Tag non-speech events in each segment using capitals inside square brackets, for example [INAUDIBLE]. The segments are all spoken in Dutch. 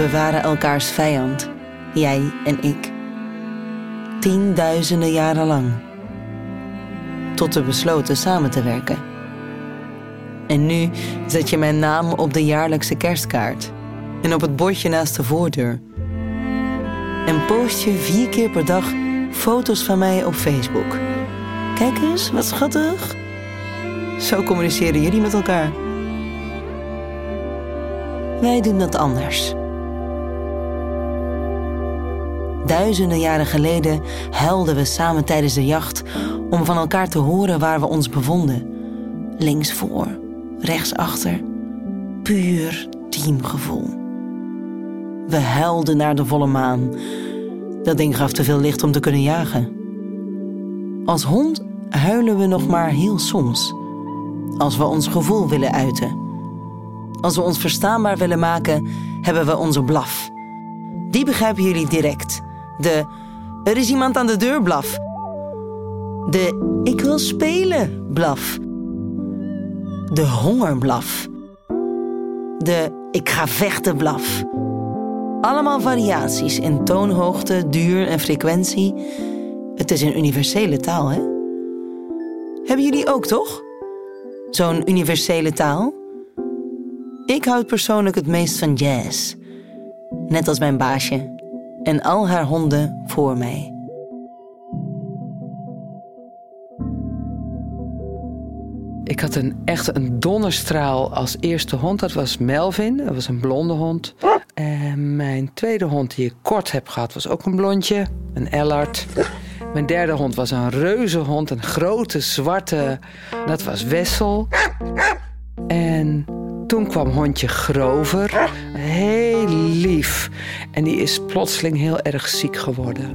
We waren elkaars vijand, jij en ik. Tienduizenden jaren lang. Tot we besloten samen te werken. En nu zet je mijn naam op de jaarlijkse kerstkaart en op het bordje naast de voordeur. En post je vier keer per dag foto's van mij op Facebook. Kijk eens, wat schattig. Zo communiceren jullie met elkaar. Wij doen dat anders. Duizenden jaren geleden huilden we samen tijdens de jacht om van elkaar te horen waar we ons bevonden. Links voor, rechts achter. Puur teamgevoel. We huilden naar de volle maan. Dat ding gaf te veel licht om te kunnen jagen. Als hond huilen we nog maar heel soms. Als we ons gevoel willen uiten. Als we ons verstaanbaar willen maken, hebben we onze blaf. Die begrijpen jullie direct. De er is iemand aan de deur blaf. De ik wil spelen blaf. De hongerblaf. De ik ga vechten blaf. Allemaal variaties in toonhoogte, duur en frequentie. Het is een universele taal, hè? Hebben jullie ook toch? Zo'n universele taal? Ik houd persoonlijk het meest van jazz. Net als mijn baasje en al haar honden voor mij. Ik had een, echt een donderstraal als eerste hond. Dat was Melvin. Dat was een blonde hond. En mijn tweede hond die ik kort heb gehad was ook een blondje. Een Ellard. Mijn derde hond was een reuzehond. Een grote zwarte. Dat was Wessel. En toen kwam hondje Grover. Heel lief. En die is plotseling heel erg ziek geworden.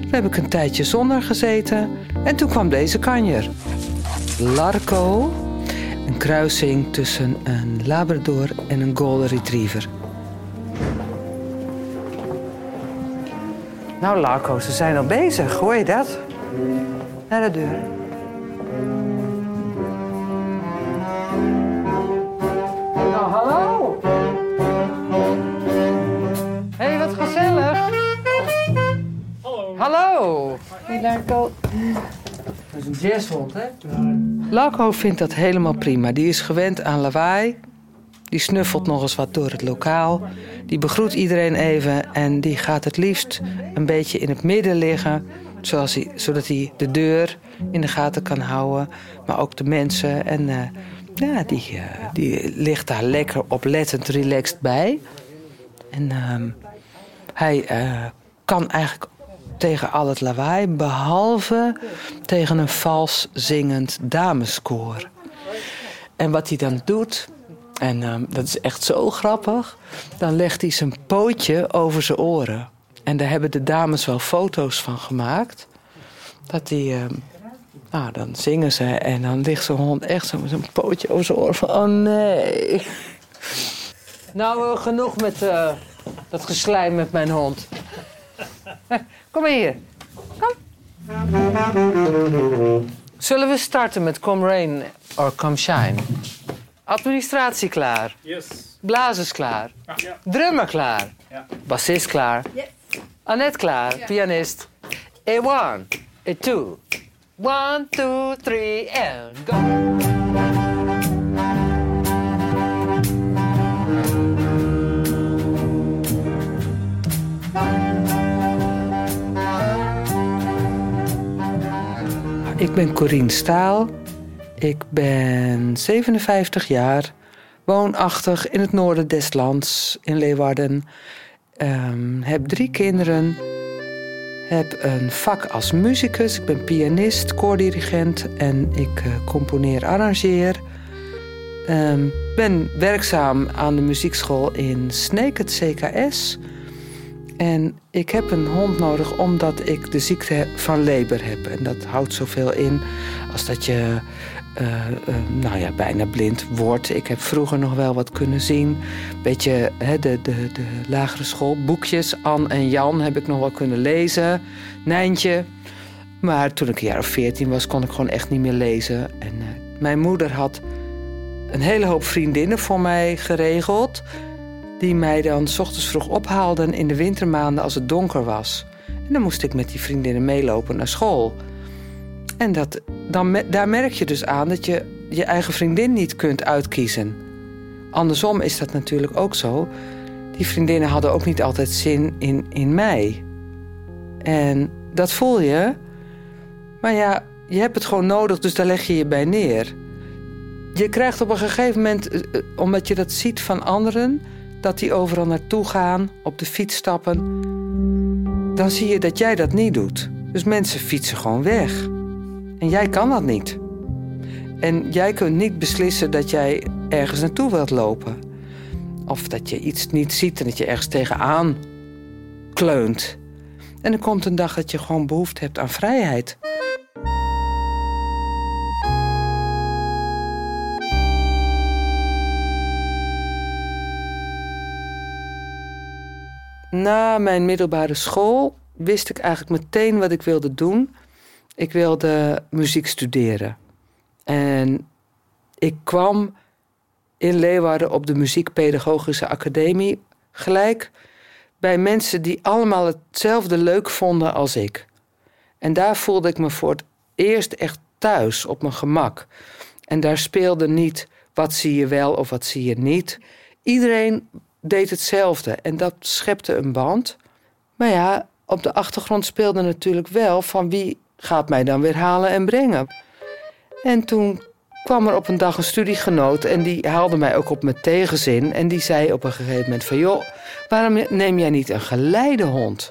Toen heb ik een tijdje zonder gezeten. En toen kwam deze kanjer. Larco. Een kruising tussen een Labrador en een Golden Retriever. Nou, Larco, ze zijn al bezig. Hoor je dat? Naar de deur. Dat is een jazzhond, hè? Vindt dat helemaal prima. Die is gewend aan lawaai. Die snuffelt nog eens wat door het lokaal. Die begroet iedereen even en die gaat het liefst een beetje in het midden liggen. Zoals hij, zodat hij de deur in de gaten kan houden, maar ook de mensen. En uh, ja, die, uh, die ligt daar lekker oplettend relaxed bij. En uh, hij uh, kan eigenlijk tegen al het lawaai, behalve tegen een vals zingend dameskoor. En wat hij dan doet, en um, dat is echt zo grappig, dan legt hij zijn pootje over zijn oren. En daar hebben de dames wel foto's van gemaakt. Dat hij, um, nou dan zingen ze en dan ligt zo'n hond echt zo met zijn pootje over zijn oren van, oh nee. Nou, uh, genoeg met uh, dat geslijm met mijn hond. Kom hier. Kom. Zullen we starten met Come Rain or Come Shine? Administratie klaar. Yes. Blazers klaar. Ja. Drummer klaar. Ja. Bassist klaar. Yes. Annette klaar. Pianist. A one, a two. One, two, three, and go. Ik ben Corien Staal. Ik ben 57 jaar, woonachtig in het noorden des lands, in Leeuwarden. Um, heb drie kinderen. Heb een vak als muzikus. Ik ben pianist, koordirigent en ik uh, componeer, arrangeer. Um, ben werkzaam aan de muziekschool in Sneek, het CKS. En ik heb een hond nodig omdat ik de ziekte van Leber heb. En dat houdt zoveel in als dat je uh, uh, nou ja, bijna blind wordt. Ik heb vroeger nog wel wat kunnen zien. Beetje hè, de, de, de lagere schoolboekjes. Anne en Jan heb ik nog wel kunnen lezen. Nijntje. Maar toen ik een jaar of veertien was, kon ik gewoon echt niet meer lezen. En uh, mijn moeder had een hele hoop vriendinnen voor mij geregeld die mij dan s ochtends vroeg ophaalden in de wintermaanden als het donker was. En dan moest ik met die vriendinnen meelopen naar school. En dat, dan, daar merk je dus aan dat je je eigen vriendin niet kunt uitkiezen. Andersom is dat natuurlijk ook zo. Die vriendinnen hadden ook niet altijd zin in, in mij. En dat voel je. Maar ja, je hebt het gewoon nodig, dus daar leg je je bij neer. Je krijgt op een gegeven moment, eh, eh, omdat je dat ziet van anderen, dat die overal naartoe gaan, op de fiets stappen, dan zie je dat jij dat niet doet. Dus mensen fietsen gewoon weg. En jij kan dat niet. En jij kunt niet beslissen dat jij ergens naartoe wilt lopen. Of dat je iets niet ziet en dat je ergens tegenaan kleunt. En er komt een dag dat je gewoon behoefte hebt aan vrijheid. Na mijn middelbare school wist ik eigenlijk meteen wat ik wilde doen. Ik wilde muziek studeren. En ik kwam in Leeuwarden op de Muziekpedagogische Academie gelijk bij mensen die allemaal hetzelfde leuk vonden als ik. En daar voelde ik me voor het eerst echt thuis, op mijn gemak. En daar speelde niet wat zie je wel of wat zie je niet. Iedereen deed hetzelfde en dat schepte een band. Maar ja, op de achtergrond speelde natuurlijk wel van wie gaat mij dan weer halen en brengen. En toen kwam er op een dag een studiegenoot en die haalde mij ook op mijn tegenzin. En die zei op een gegeven moment van... joh, waarom neem jij niet een geleidehond?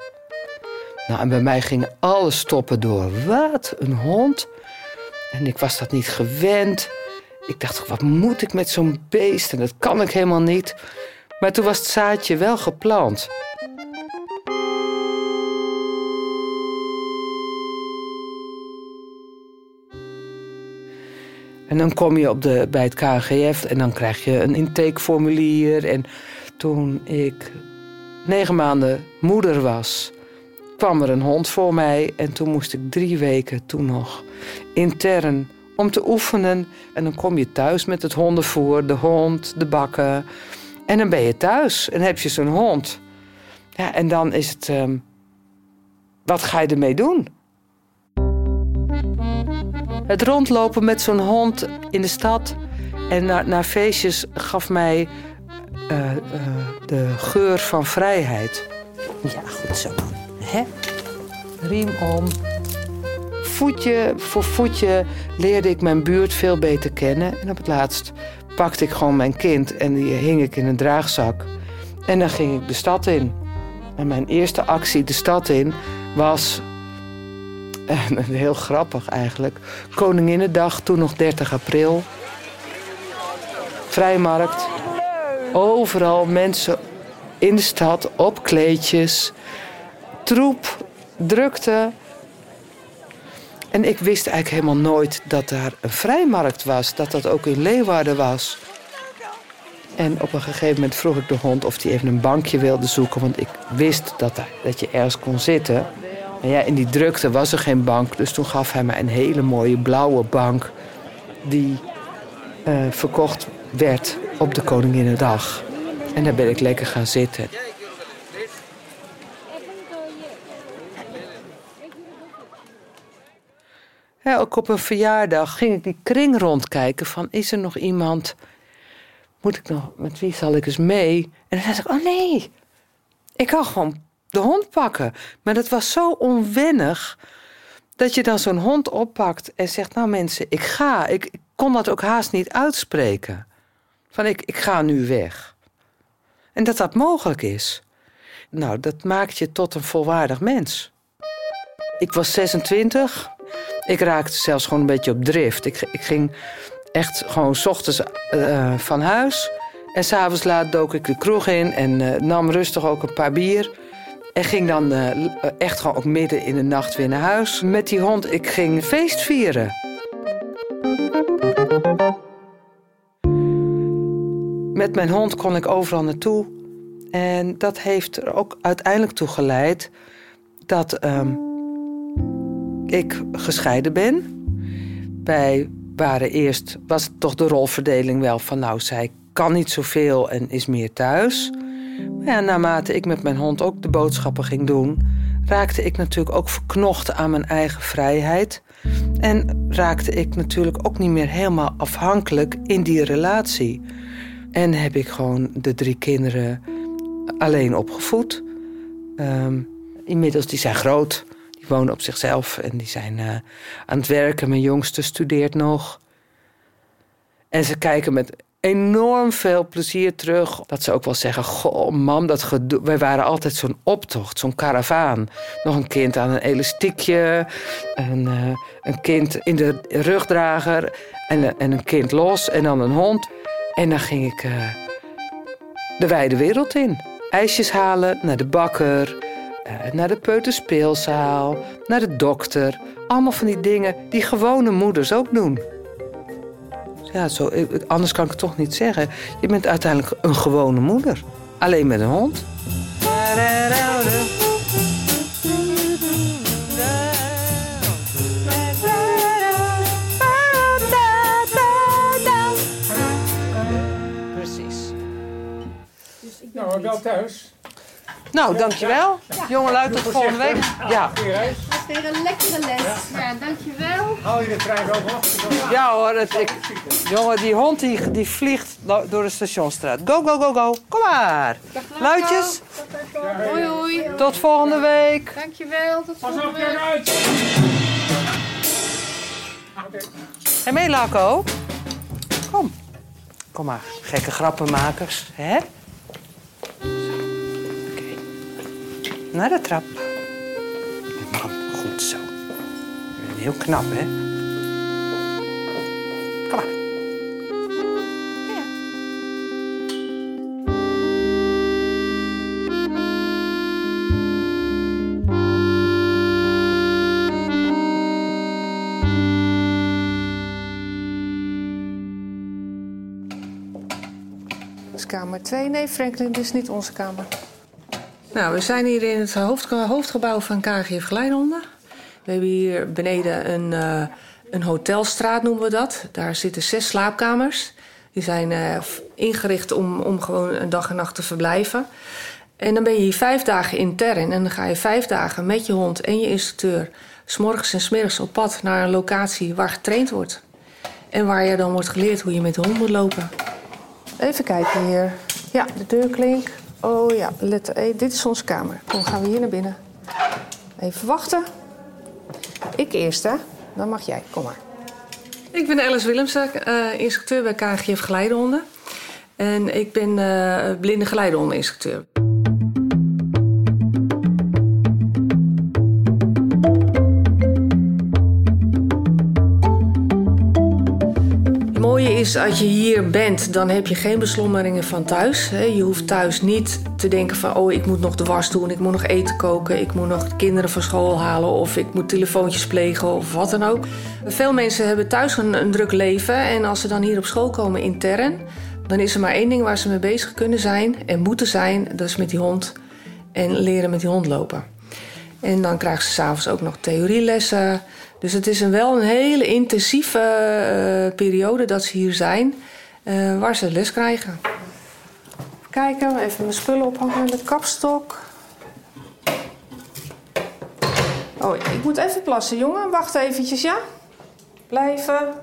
Nou, en bij mij gingen alle stoppen door. Wat, een hond? En ik was dat niet gewend. Ik dacht, wat moet ik met zo'n beest? En dat kan ik helemaal niet. Maar toen was het zaadje wel geplant. En dan kom je op de, bij het KGF en dan krijg je een intakeformulier. En toen ik negen maanden moeder was, kwam er een hond voor mij. En toen moest ik drie weken toen nog intern om te oefenen. En dan kom je thuis met het hondenvoer, de hond, de bakken. En dan ben je thuis en heb je zo'n hond. Ja, en dan is het, ehm, wat ga je ermee doen? Het rondlopen met zo'n hond in de stad en naar, naar feestjes gaf mij uh, uh, de geur van vrijheid. Ja, goed zo. Hè? Riem om. Voetje voor voetje leerde ik mijn buurt veel beter kennen. En op het laatst pakte ik gewoon mijn kind en die hing ik in een draagzak. En dan ging ik de stad in. En mijn eerste actie de stad in was [LAUGHS] en heel grappig eigenlijk. Koninginnedag, toen nog 30 april. Vrijmarkt. Overal mensen in de stad op kleedjes. Troep, drukte. En ik wist eigenlijk helemaal nooit dat daar een vrijmarkt was. Dat dat ook in Leeuwarden was. En op een gegeven moment vroeg ik de hond of hij even een bankje wilde zoeken. Want ik wist dat, dat je ergens kon zitten. En ja, in die drukte was er geen bank. Dus toen gaf hij me een hele mooie blauwe bank. Die uh, verkocht werd op de Koninginnedag. En daar ben ik lekker gaan zitten. Ja, ook op een verjaardag ging ik die kring rondkijken van is er nog iemand? Moet ik nog, met wie zal ik eens mee? En dan zei ik, oh nee, ik kan gewoon de hond pakken. Maar dat was zo onwennig dat je dan zo'n hond oppakt en zegt: Nou mensen, ik ga. Ik, ik, kon dat ook haast niet uitspreken. Van ik, ik ga nu weg. En dat dat mogelijk is. Nou, dat maakt je tot een volwaardig mens. Ik was 26. Ik raakte zelfs gewoon een beetje op drift. Ik, ik ging echt gewoon s ochtends uh, van huis. En s'avonds laat dook ik de kroeg in en uh, nam rustig ook een paar bier. En ging dan uh, echt gewoon ook midden in de nacht weer naar huis. Met die hond, ik ging feest vieren. Met mijn hond kon ik overal naartoe. En dat heeft er ook uiteindelijk toe geleid dat um, ik gescheiden ben. Wij waren eerst, was toch de rolverdeling wel van nou, zij kan niet zoveel en is meer thuis. Ja, naarmate ik met mijn hond ook de boodschappen ging doen, raakte ik natuurlijk ook verknocht aan mijn eigen vrijheid. En raakte ik natuurlijk ook niet meer helemaal afhankelijk in die relatie. En heb ik gewoon de drie kinderen alleen opgevoed. Um, inmiddels, die zijn groot. Die wonen op zichzelf en die zijn uh, aan het werken. Mijn jongste studeert nog. En ze kijken met enorm veel plezier terug. Dat ze ook wel zeggen: Goh, mam, dat gedoe. Wij waren altijd zo'n optocht, zo'n karavaan. Nog een kind aan een elastiekje. Een, uh, een kind in de rugdrager. En, en een kind los. En dan een hond. En dan ging ik de wijde wereld in. IJsjes halen naar de bakker. Uh, naar de peuterspeelzaal. Naar de dokter. Allemaal van die dingen die gewone moeders ook doen ja, zo, anders kan ik het toch niet zeggen. Je bent uiteindelijk een gewone moeder. Alleen met een hond. Precies. Nou, wel thuis. Nou, dankjewel. Ja. Jongelui, tot volgende week. Ja. Weer een lekkere les. Ja, dankjewel. Hou je de trein ook nog? Ja hoor, het, ik, jongen, die hond die, die vliegt door de stationstraat. Go, go, go, go. Kom maar. Luidjes. Hoi, hoi. Tot volgende week. Dankjewel, tot volgende week. Pas op, uit. Hé, mee, Laco. Kom. Kom maar, gekke grappenmakers, hè? Naar de trap. Man, goed zo. Heel knap, hè? Kom maar. Ja. Dat is kamer 2. Nee, Franklin, dit is niet onze kamer. Nou, we zijn hier in het hoofdgebouw van KGF Glijnhonden. We hebben hier beneden een, uh, een hotelstraat, noemen we dat. Daar zitten zes slaapkamers. Die zijn uh, ingericht om, om gewoon een dag en nacht te verblijven. En dan ben je hier vijf dagen intern. En dan ga je vijf dagen met je hond en je instructeur... s'morgens en smiddags op pad naar een locatie waar getraind wordt. En waar je dan wordt geleerd hoe je met de hond moet lopen. Even kijken hier. Ja, de deurklink. Oh ja, letter E. Dit is onze kamer. Dan gaan we hier naar binnen. Even wachten. Ik eerst, hè? Dan mag jij. Kom maar. Ik ben Alice Willemsen, uh, instructeur bij KGF Geleidehonden. En ik ben uh, blinde geleidehondeninstructeur. Is, als je hier bent, dan heb je geen beslommeringen van thuis. Je hoeft thuis niet te denken van... oh, ik moet nog de was doen, ik moet nog eten koken... ik moet nog kinderen van school halen of ik moet telefoontjes plegen of wat dan ook. Veel mensen hebben thuis een, een druk leven... en als ze dan hier op school komen intern... dan is er maar één ding waar ze mee bezig kunnen zijn en moeten zijn... dat is met die hond en leren met die hond lopen. En dan krijgen ze s'avonds ook nog theorielessen... Dus het is een wel een hele intensieve uh, periode dat ze hier zijn, uh, waar ze les krijgen. Even kijken, even mijn spullen ophangen, de kapstok. Oh, ik moet even plassen, jongen. Wacht eventjes, ja? Blijven.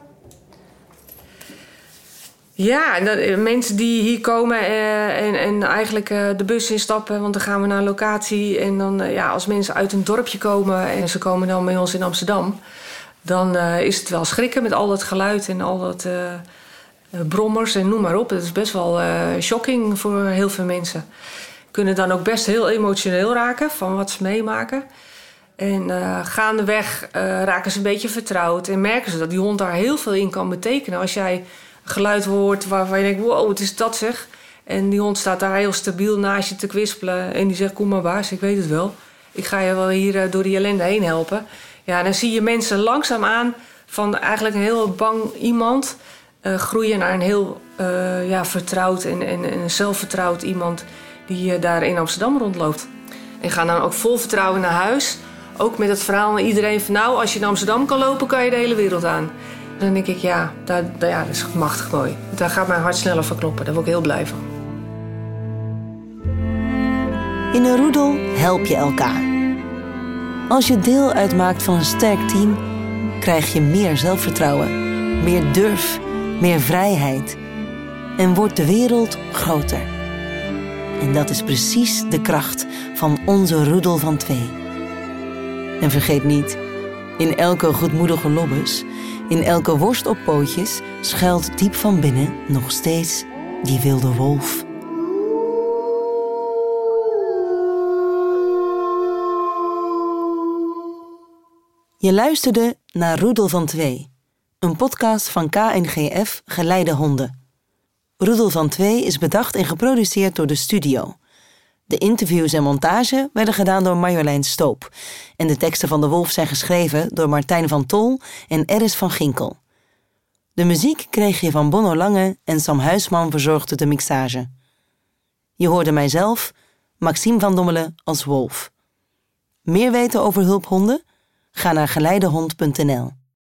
Ja, dat, eh, mensen die hier komen uh, en, en, eigenlijk uh, de bus instappen, want dan gaan we naar een locatie. En dan, uh, ja, als mensen uit een dorpje komen en ze komen dan bij ons in Amsterdam, dan is het wel schrikken met al dat geluid en al dat brommers en noem maar op. Het is best wel shocking voor heel veel mensen. Kunnen dan ook best heel emotioneel raken van wat ze meemaken. En gaandeweg raken ze een beetje vertrouwd en merken ze dat die hond daar heel veel in kan betekenen als jij geluid hoort waarvan je denkt, wow, wat is dat zeg? En die hond staat daar heel stabiel naast je te kwispelen. En die zegt, kom maar baas, ik weet het wel. Ik ga je wel hier eh, door die ellende heen helpen. Ja, dan zie je mensen langzaamaan van eigenlijk een heel bang iemand... Uh, groeien naar een heel uh, ja, vertrouwd en, en, en zelfvertrouwd iemand... die daar in Amsterdam rondloopt. En gaan dan ook vol vertrouwen naar huis. Ook met het verhaal naar iedereen van... nou, als je in Amsterdam kan lopen, kan je de hele wereld aan. Dan denk ik, ja, dat, ja, is machtig mooi. Daar gaat mijn hart sneller van kloppen. Daar word ik heel blij van. In een roedel help je elkaar. Als je deel uitmaakt van een sterk team, krijg je meer zelfvertrouwen, meer durf, meer vrijheid en wordt de wereld groter. En dat is precies de kracht van onze roedel van twee. En vergeet niet, in elke goedmoedige lobbes, in elke worst op pootjes, schuilt diep van binnen nog steeds die wilde wolf. Je luisterde naar Roedel van Twee, een podcast van KNGF Geleide Honden. Roedel van Twee is bedacht en geproduceerd door de studio. De interviews en montage werden gedaan door Marjolein Stoop. En de teksten van De Wolf zijn geschreven door Martijn van Tol en Eris van Ginkel. De muziek kreeg je van Bonno Lange en Sam Huisman verzorgde de mixage. Je hoorde mijzelf, Maxime van Dommelen, als Wolf. Meer weten over hulphonden? Ga naar geleidehond.nl.